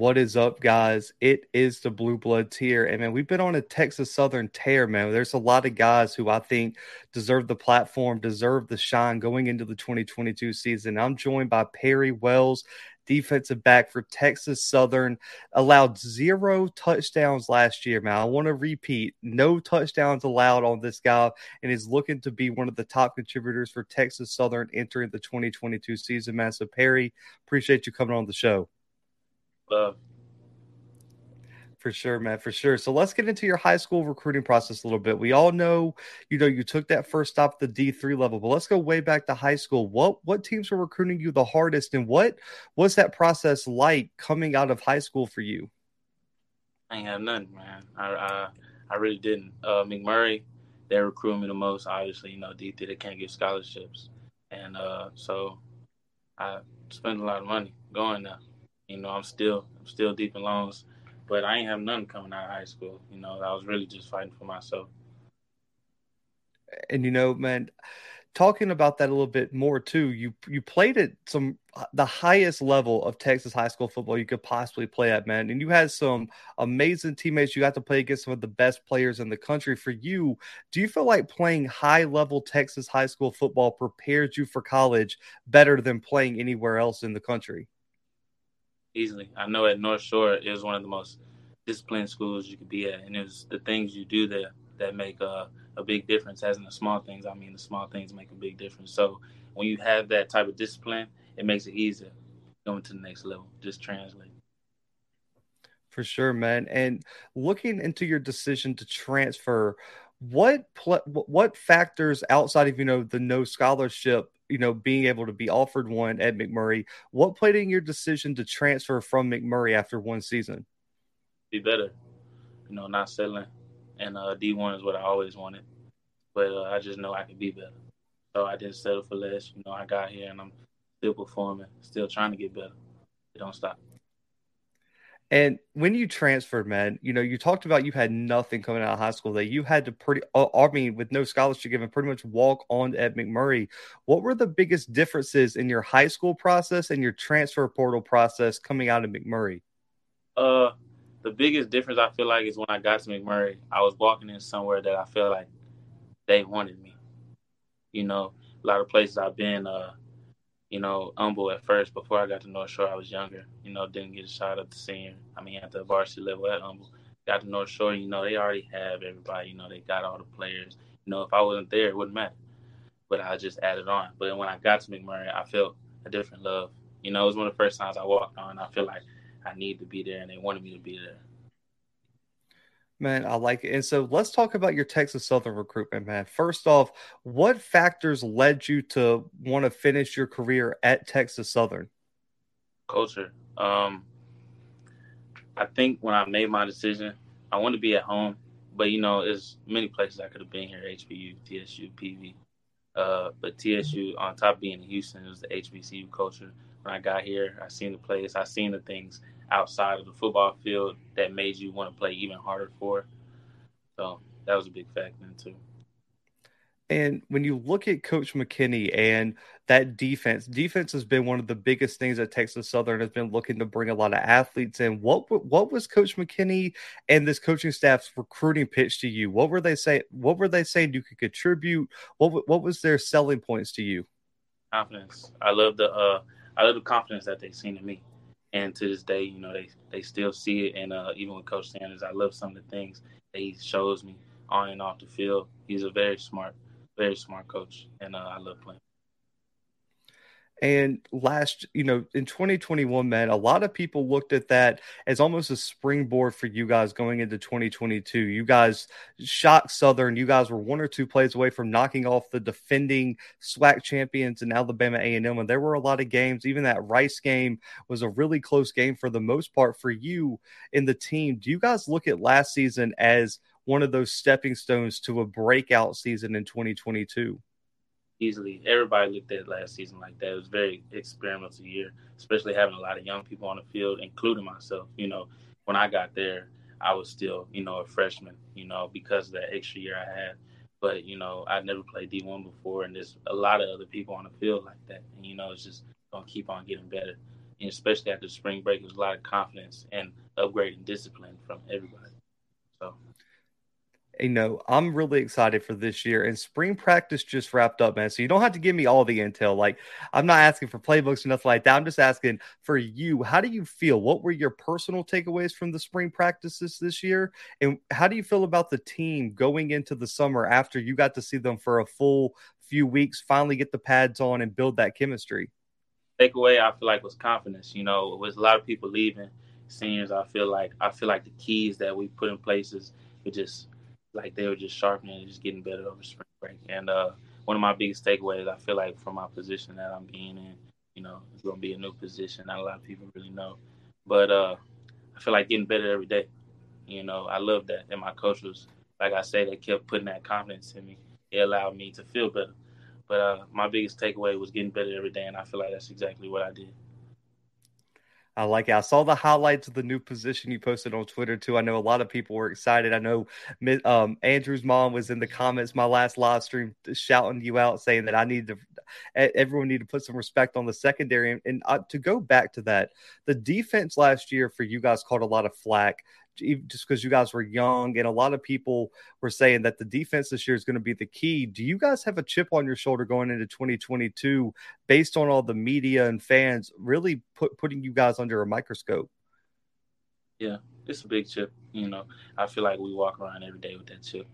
What is up, guys? It is the Bluebloods here. And man, we've been on a Texas Southern tear, man. There's a lot of guys who I think deserve the platform, deserve the shine going into the 2022 season. I'm joined by Perry Wells, defensive back for Texas Southern, allowed zero touchdowns last year, man. I want to repeat no touchdowns allowed on this guy, and is looking to be one of the top contributors for Texas Southern entering the 2022 season, man. So, Perry, appreciate you coming on the show. Love. For sure, man, for sure. So let's get into your high school recruiting process a little bit. We all know, you know, you took that first stop at the D three level, but let's go way back to high school. What what teams were recruiting you the hardest, and what was that process like coming out of high school for you? I ain't have none, man. I I, I really didn't. Uh, McMurry, they're recruiting me the most. Obviously, you know, D three they can't give scholarships, and uh, so I spent a lot of money going there. You know, I'm still I'm still deep in loans but I ain't have none coming out of high school. You know, I was really just fighting for myself. And you know, man, talking about that a little bit more too. You you played at some uh, the highest level of Texas high school football you could possibly play at, man. And you had some amazing teammates. You got to play against some of the best players in the country. For you, do you feel like playing high level Texas high school football prepares you for college better than playing anywhere else in the country? Easily. I know at North Shore is one of the most disciplined schools you could be at, and it's the things you do there that make a, a big difference. As in the small things, I mean the small things make a big difference. So when you have that type of discipline, it makes it easier going to the next level. Just translate. For sure, man. And looking into your decision to transfer, what pl- what factors outside of you know the no scholarship you know, being able to be offered one at McMurry. What played in your decision to transfer from McMurry after one season? Be better, you know, not settling. And uh, D1 is what I always wanted, but uh, I just know I can be better. So I didn't settle for less. You know, I got here and I'm still performing, still trying to get better. It don't stop. And when you transferred, man, you know, you talked about you had nothing coming out of high school that you had to pretty, uh, I mean, with no scholarship given, pretty much walk on at McMurry. What were the biggest differences in your high school process and your transfer portal process coming out of McMurry? Uh, the biggest difference I feel like is when I got to McMurry, I was walking in somewhere that I feel like they wanted me. You know, a lot of places I've been, uh, you know, Humble at first. Before I got to North Shore, I was younger. You know, didn't get a shot at the senior. I mean, at the varsity level at Humble. Got to North Shore, you know, they already have everybody. You know, they got all the players. You know, if I wasn't there, it wouldn't matter. But I just added on. But when I got to McMurry, I felt a different love. You know, it was one of the first times I walked on. I feel like I need to be there, and they wanted me to be there. Man, I like it. And so let's talk about your Texas Southern recruitment, man. First off, what factors led you to want to finish your career at Texas Southern? Culture. Um, I think when I made my decision, I want to be at home, but you know, there's many places I could have been here: HBU, TSU, PV. Uh, but TSU, on top of being in Houston, it was the HBCU culture. When I got here, I seen the place, I seen the things outside of the football field that made you want to play even harder for. So that was a big factor too. And when you look at Coach McKinney and that defense, defense has been one of the biggest things that Texas Southern has been looking to bring a lot of athletes in. What what was Coach McKinney and this coaching staff's recruiting pitch to you? What were they saying? What were they saying you could contribute? What what was their selling points to you? Confidence. I love the uh, I love the confidence that they've seen in me and to this day, you know, they they still see it. And uh, even with Coach Sanders, I love some of the things that he shows me on and off the field. He's a very smart, very smart coach, and uh, I love playing. And last, you know, in 2021, man, a lot of people looked at that as almost a springboard for you guys going into 2022. You guys shocked Southern. You guys were one or two plays away from knocking off the defending SWAC champions in Alabama A&M. And there were a lot of games. Even that Rice game was a really close game for the most part for you in the team. Do you guys look at last season as one of those stepping stones to a breakout season in 2022? Easily. Everybody looked at last season like that. It was very experimental year, especially having a lot of young people on the field, including myself. You know, when I got there, I was still, you know, a freshman, you know, because of that extra year I had. But, you know, I'd never played D1 before, and there's a lot of other people on the field like that. And, you know, it's just going to keep on getting better. and especially after spring break, there's a lot of confidence and upgrading discipline from everybody. So you know, I'm really excited for this year. And spring practice just wrapped up, man. So you don't have to give me all the intel. Like, I'm not asking for playbooks or nothing like that. I'm just asking for you. How do you feel? What were your personal takeaways from the spring practices this year? And how do you feel about the team going into the summer after you got to see them for a full few weeks, finally get the pads on and build that chemistry? Takeaway, I feel like was confidence. You know, with a lot of people leaving, seniors, I feel like I feel like the keys that we put in places, it just like they were just sharpening and just getting better over spring break. And uh, one of my biggest takeaways, I feel like from my position that I'm being in, you know, it's going to be a new position. Not a lot of people really know, but uh, I feel like getting better every day. You know, I love that, and my coach was, like I say, they kept putting that confidence in me. It allowed me to feel better. But uh, my biggest takeaway was getting better every day, and I feel like that's exactly what I did. I like it. I saw the highlights of the new position you posted on Twitter too. I know a lot of people were excited. I know um, Andrew's mom was in the comments my last live stream shouting you out, saying that I need to, everyone need to put some respect on the secondary. And, uh, to go back to that, the defense last year for you guys caught a lot of flack just because you guys were young and a lot of people were saying that the defense this year is going to be the key. Do you guys have a chip on your shoulder going into 2022 based on all the media and fans really put, putting you guys under a microscope? Yeah, it's a big chip. You know, I feel like we walk around every day with that chip.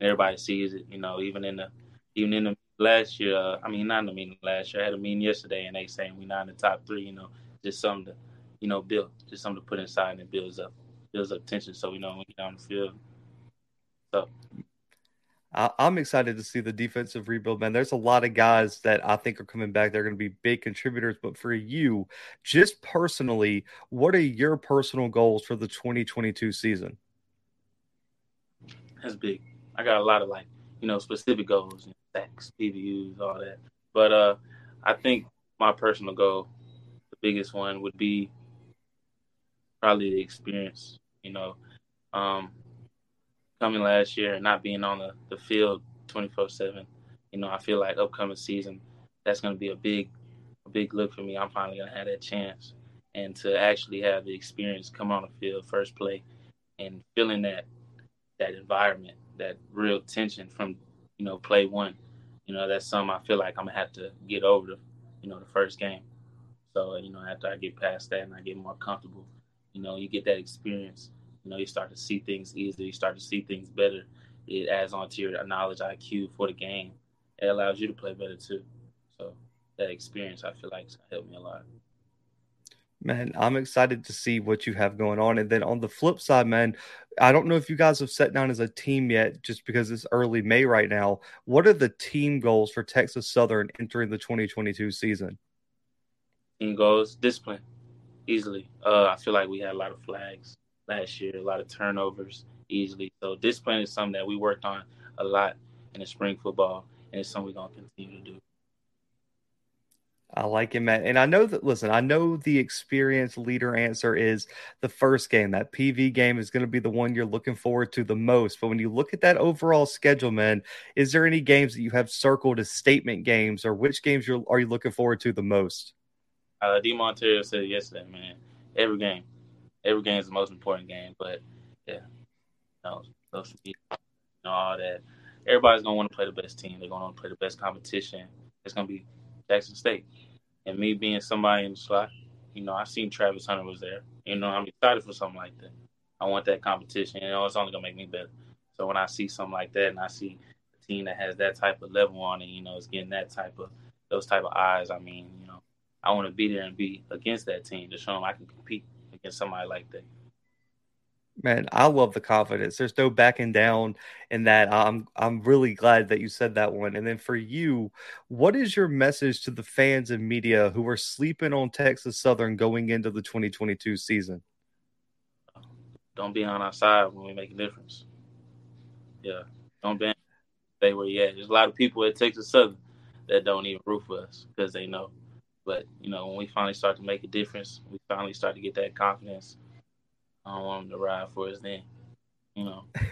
Everybody sees it. You know, even in the even in the last year. Uh, I mean, not in the meeting last year. I had a meeting yesterday, and they saying we're not in the top three. You know, just something to, you know, build, just something to put inside and it builds up builds up tension. So we know when we get on the field. So I'm excited to see the defensive rebuild, man. There's a lot of guys that I think are coming back. They're going to be big contributors. But for you, just personally, what are your personal goals for the 2022 season? That's big. I got a lot of like, you know, specific goals, and sacks, PBUs, all that. But uh, I think my personal goal, the biggest one, would be probably the experience you know, um, coming last year and not being on the, the field 24 7, you know, I feel like upcoming season, that's going to be a big, a big look for me. I'm finally going to have that chance and to actually have the experience come on the field first play and feeling that that environment, that real tension from, you know, play one. You know, that's something I feel like I'm gonna have to get over the, you know, the first game. So, you know, after I get past that and I get more comfortable, you know, you get that experience. You know, you start to see things easier. You start to see things better. It adds on to your knowledge IQ for the game. It allows you to play better too. So that experience, I feel like, helped me a lot. Man, I'm excited to see what you have going on. And then on the flip side, man, I don't know if you guys have sat down as a team yet, just because it's early May right now. What are the team goals for Texas Southern entering the 2022 season? Team goals, discipline easily. Uh, I feel like we had a lot of flags last year, a lot of turnovers easily. So discipline is something that we worked on a lot in the spring football, and it's something we're gonna continue to do. I like it, man. And I know that, listen, I know the experienced leader answer is the first game. That PV game is going to be the one you're looking forward to the most. But when you look at that overall schedule, man, is there any games that you have circled as statement games or which games are you looking forward to the most? Uh, D. Montero said yesterday, man, every game, every game is the most important game. But yeah, you know, you know, all that. Everybody's gonna want to play the best team. They're gonna want to play the best competition. It's gonna be Jackson State. And me being somebody in the slot, you know, I seen Travis Hunter was there. You know, I'm excited for something like that. I want that competition. You know, it's only gonna make me better. So when I see something like that, and I see a team that has that type of level on it, you know, it's getting that type of those type of eyes. I mean, you know, I want to be there and be against that team to show them I can compete against somebody like that. Man, I love the confidence. There's no backing down in that. I'm I'm really glad that you said that one. And then for you, what is your message to the fans and media who are sleeping on Texas Southern going into the 2022 season? Don't be on our side when we make a difference. Yeah, don't be stay where you at. There's a lot of people at Texas Southern that don't even root for us because they know but you know, when we finally start to make a difference, we finally start to get that confidence. Um, I don't want them to ride for us then. You know.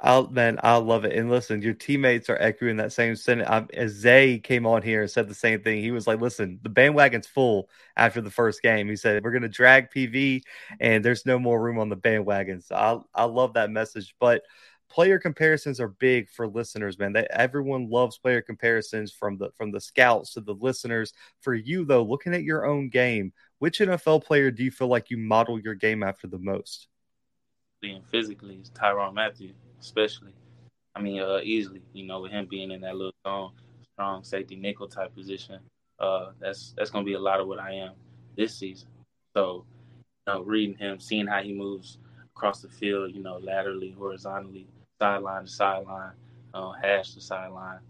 I'll man, I love it. And listen, your teammates are echoing that same sentiment. As Zay came on here and said the same thing, he was like, "Listen, the bandwagon's full after the first game." He said, "We're going to drag PV, and there's no more room on the bandwagon." So I I love that message. But player comparisons are big for listeners, man. That everyone loves player comparisons from the from the scouts to the listeners. For you though, looking at your own game, which NFL player do you feel like you model your game after the most? Being physically is Tyrann Mathieu, especially. I mean, uh, easily, you know, with him being in that little strong, strong safety nickel type position, uh, that's that's gonna be a lot of what I am this season. So, you know, reading him, seeing how he moves across the field, you know, laterally, horizontally, sideline to sideline, uh, hash to sideline.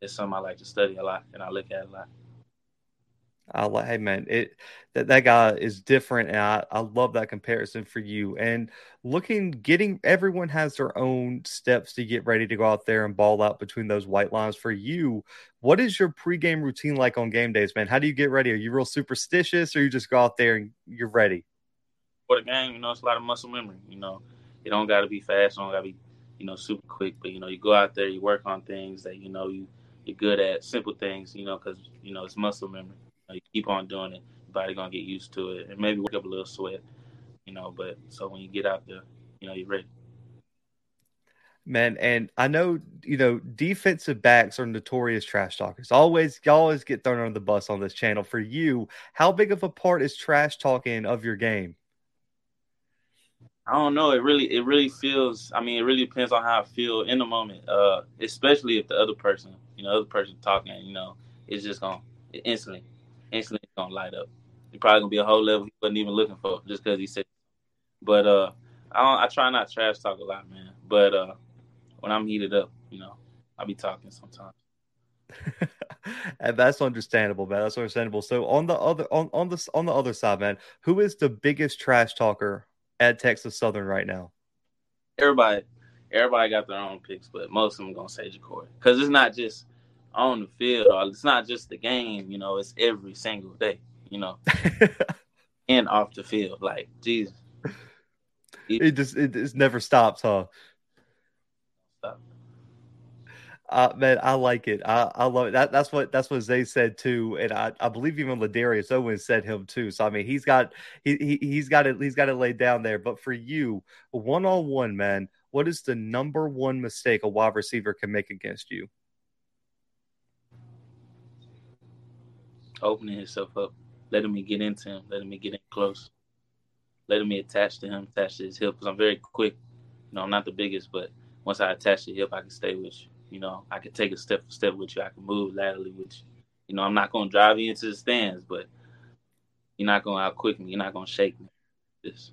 It's something I like to study a lot and I look at a lot. I like, hey man, it that that guy is different, and I, I love that comparison for you. And looking, getting everyone has their own steps to get ready to go out there and ball out between those white lines. For you, what is your pregame routine like on game days, man? How do you get ready? Are you real superstitious, or you just go out there and you're ready? For the game, you know, it's a lot of muscle memory. You know, it don't got to be fast, don't got to be you know, super quick. But you know, you go out there, you work on things that you know you you're good at, simple things. You know, because you know it's muscle memory. You, know, you keep on doing it, your body gonna get used to it, and maybe work up a little sweat. You know, but so when you get out there, you know, you're ready. Man, and I know you know defensive backs are notorious trash talkers. Always, y'all always get thrown under the bus on this channel. For you, how big of a part is trash talking of your game? I don't know. It really, it really feels. I mean, it really depends on how I feel in the moment. Uh, especially if the other person, you know, other person talking, you know, it's just gonna it instantly, instantly gonna light up. It's probably gonna be a whole level he wasn't even looking for just because he said. But uh, I I try not trash talk a lot, man. But uh, when I'm heated up, you know, I be talking sometimes. and that's understandable, man. That's understandable. So on the other on, on the on the other side, man, who is the biggest trash talker at Texas Southern right now? Everybody, everybody got their own picks, but most of them gonna say JaCorey because it's not just on the field or it's not just the game. You know, it's every single day. You know, and off the field. Like, Jesus, it just it just never stops, huh? Uh, man, I like it. I, I love it. That, that's what that's what Zay said too, and I, I believe even Ladarius Owens said him too. So I mean, he's got he, he he's got it he's got it laid down there. But for you, one on one, man, what is the number one mistake a wide receiver can make against you? Opening himself up, letting me get into him, letting me get in close, letting me attach to him, attach to his hip. Because I'm very quick. You know, I'm not the biggest, but once I attach the hip, I can stay with you. You know, I can take a step for step with you. I can move laterally with you. You know, I'm not gonna drive you into the stands, but you're not gonna out quick me. You're not gonna shake me. Just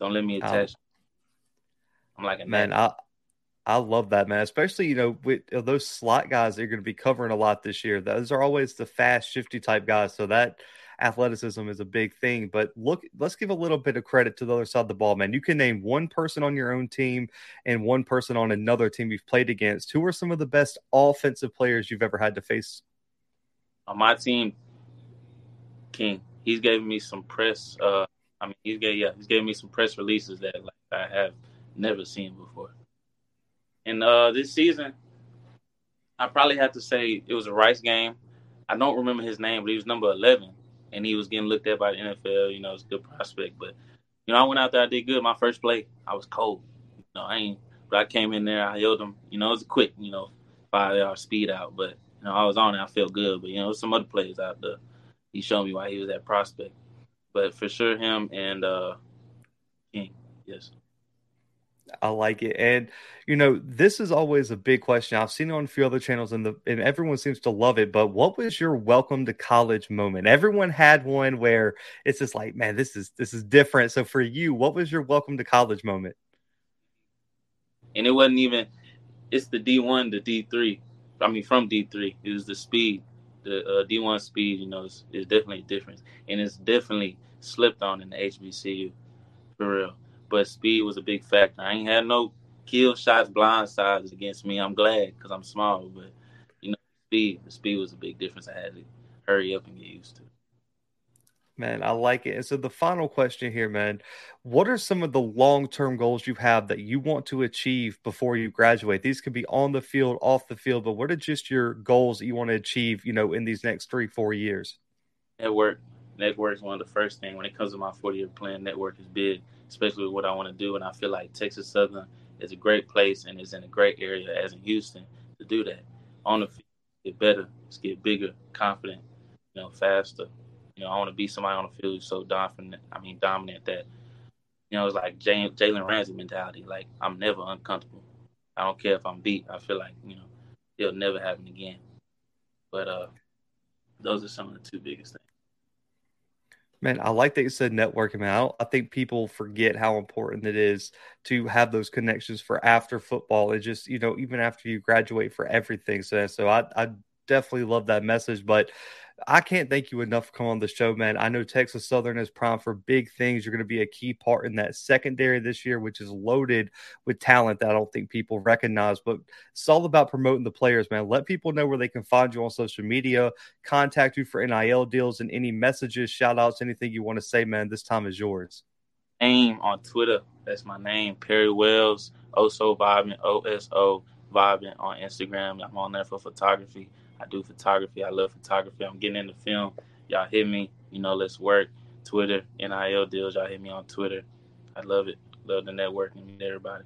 don't let me um, attach. I'm like a man. I I love that man, especially you know with uh, those slot guys that are going to be covering a lot this year. Those are always the fast, shifty type guys. So that athleticism is a big thing. But look, let's give a little bit of credit to the other side of the ball, man. You can name one person on your own team and one person on another team you've played against. Who are some of the best offensive players you've ever had to face? On my team, King. He's gave me some press. Uh, I mean, he's gave yeah, he's gave me some press releases that like I have never seen before. And uh, this season, I probably have to say it was a Rice game. I don't remember his name, but he was number eleven and he was getting looked at by the NFL. You know, it's a good prospect. But you know, I went out there, I did good. My first play, I was cold. You know, I ain't. But I came in there, I held him. You know, it was a quick, you know, five yard speed out. But you know, I was on it. I felt good. But you know, some other plays out there. He showed me why he was that prospect. But for sure, him and uh King, yes. I like it. And you know, this is always a big question. I've seen it on a few other channels and the and everyone seems to love it. But what was your welcome to college moment? Everyone had one where it's just like, man, this is this is different. So for you, what was your welcome to college moment? And it wasn't even it's the D one to D three. I mean from D three. It was the speed. The uh, D one speed, you know, is, definitely a difference. And it's definitely slipped on in the HBCU for real but speed was a big factor. I ain't had no kill shots, blind sides against me. I'm glad because I'm small, but you know, speed, the speed was a big difference. I had to hurry up and get used to. Man, I like it. And so the final question here, man, what are some of the long-term goals you have that you want to achieve before you graduate? These could be on the field, off the field, but what are just your goals that you want to achieve, you know, in these next three, four years? Network. Network is one of the first things when it comes to my 40-year plan. Network is big, especially with what I want to do. And I feel like Texas Southern is a great place and is in a great area, as in Houston, to do that. On the field, get better, let's get bigger, confident, you know, faster you know, I want to be somebody on the field so dominant. I mean, dominant that you know it's like Jalen Ramsey mentality. Like I'm never uncomfortable. I don't care if I'm beat. I feel like you know it'll never happen again. But uh, those are some of the two biggest things. Man, I like that you said networking, man. I, I, think people forget how important it is to have those connections for after football and just, you know, even after you graduate for everything. So, so I, I definitely love that message. But I can't thank you enough for coming on the show, man. I know Texas Southern is prime for big things. You're going to be a key part in that secondary this year, which is loaded with talent that I don't think people recognize. But it's all about promoting the players, man. Let people know where they can find you on social media, contact you for NIL deals and any messages, shout outs, anything you want to say, man. This time is yours. Aim on Twitter. That's my name, Perry Wells. Oso Vibing, O S O Vibing on Instagram. I'm on there for photography. I do photography. I love photography. I'm getting into film. Y'all hit me. You know, let's work. Twitter, NIL deals. Y'all hit me on Twitter. I love it. Love the networking with everybody.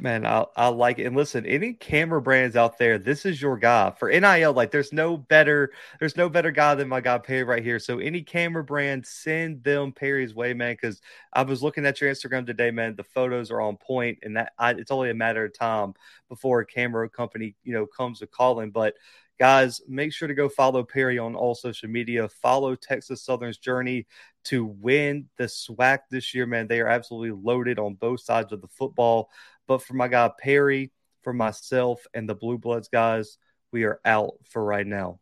Man, I, I like it. And listen, any camera brands out there, this is your guy for NIL. Like, there's no better, there's no better guy than my guy Perry right here. So, any camera brand, send them Perry's way, man. Because I was looking at your Instagram today, man. The photos are on point, and that I, it's only a matter of time before a camera company, you know, comes to calling. But guys, make sure to go follow Perry on all social media. Follow Texas Southern's journey to win the SWAC this year, man. They are absolutely loaded on both sides of the football. But for my guy Perry, for myself, and the Bluebloods guys, we are out for right now.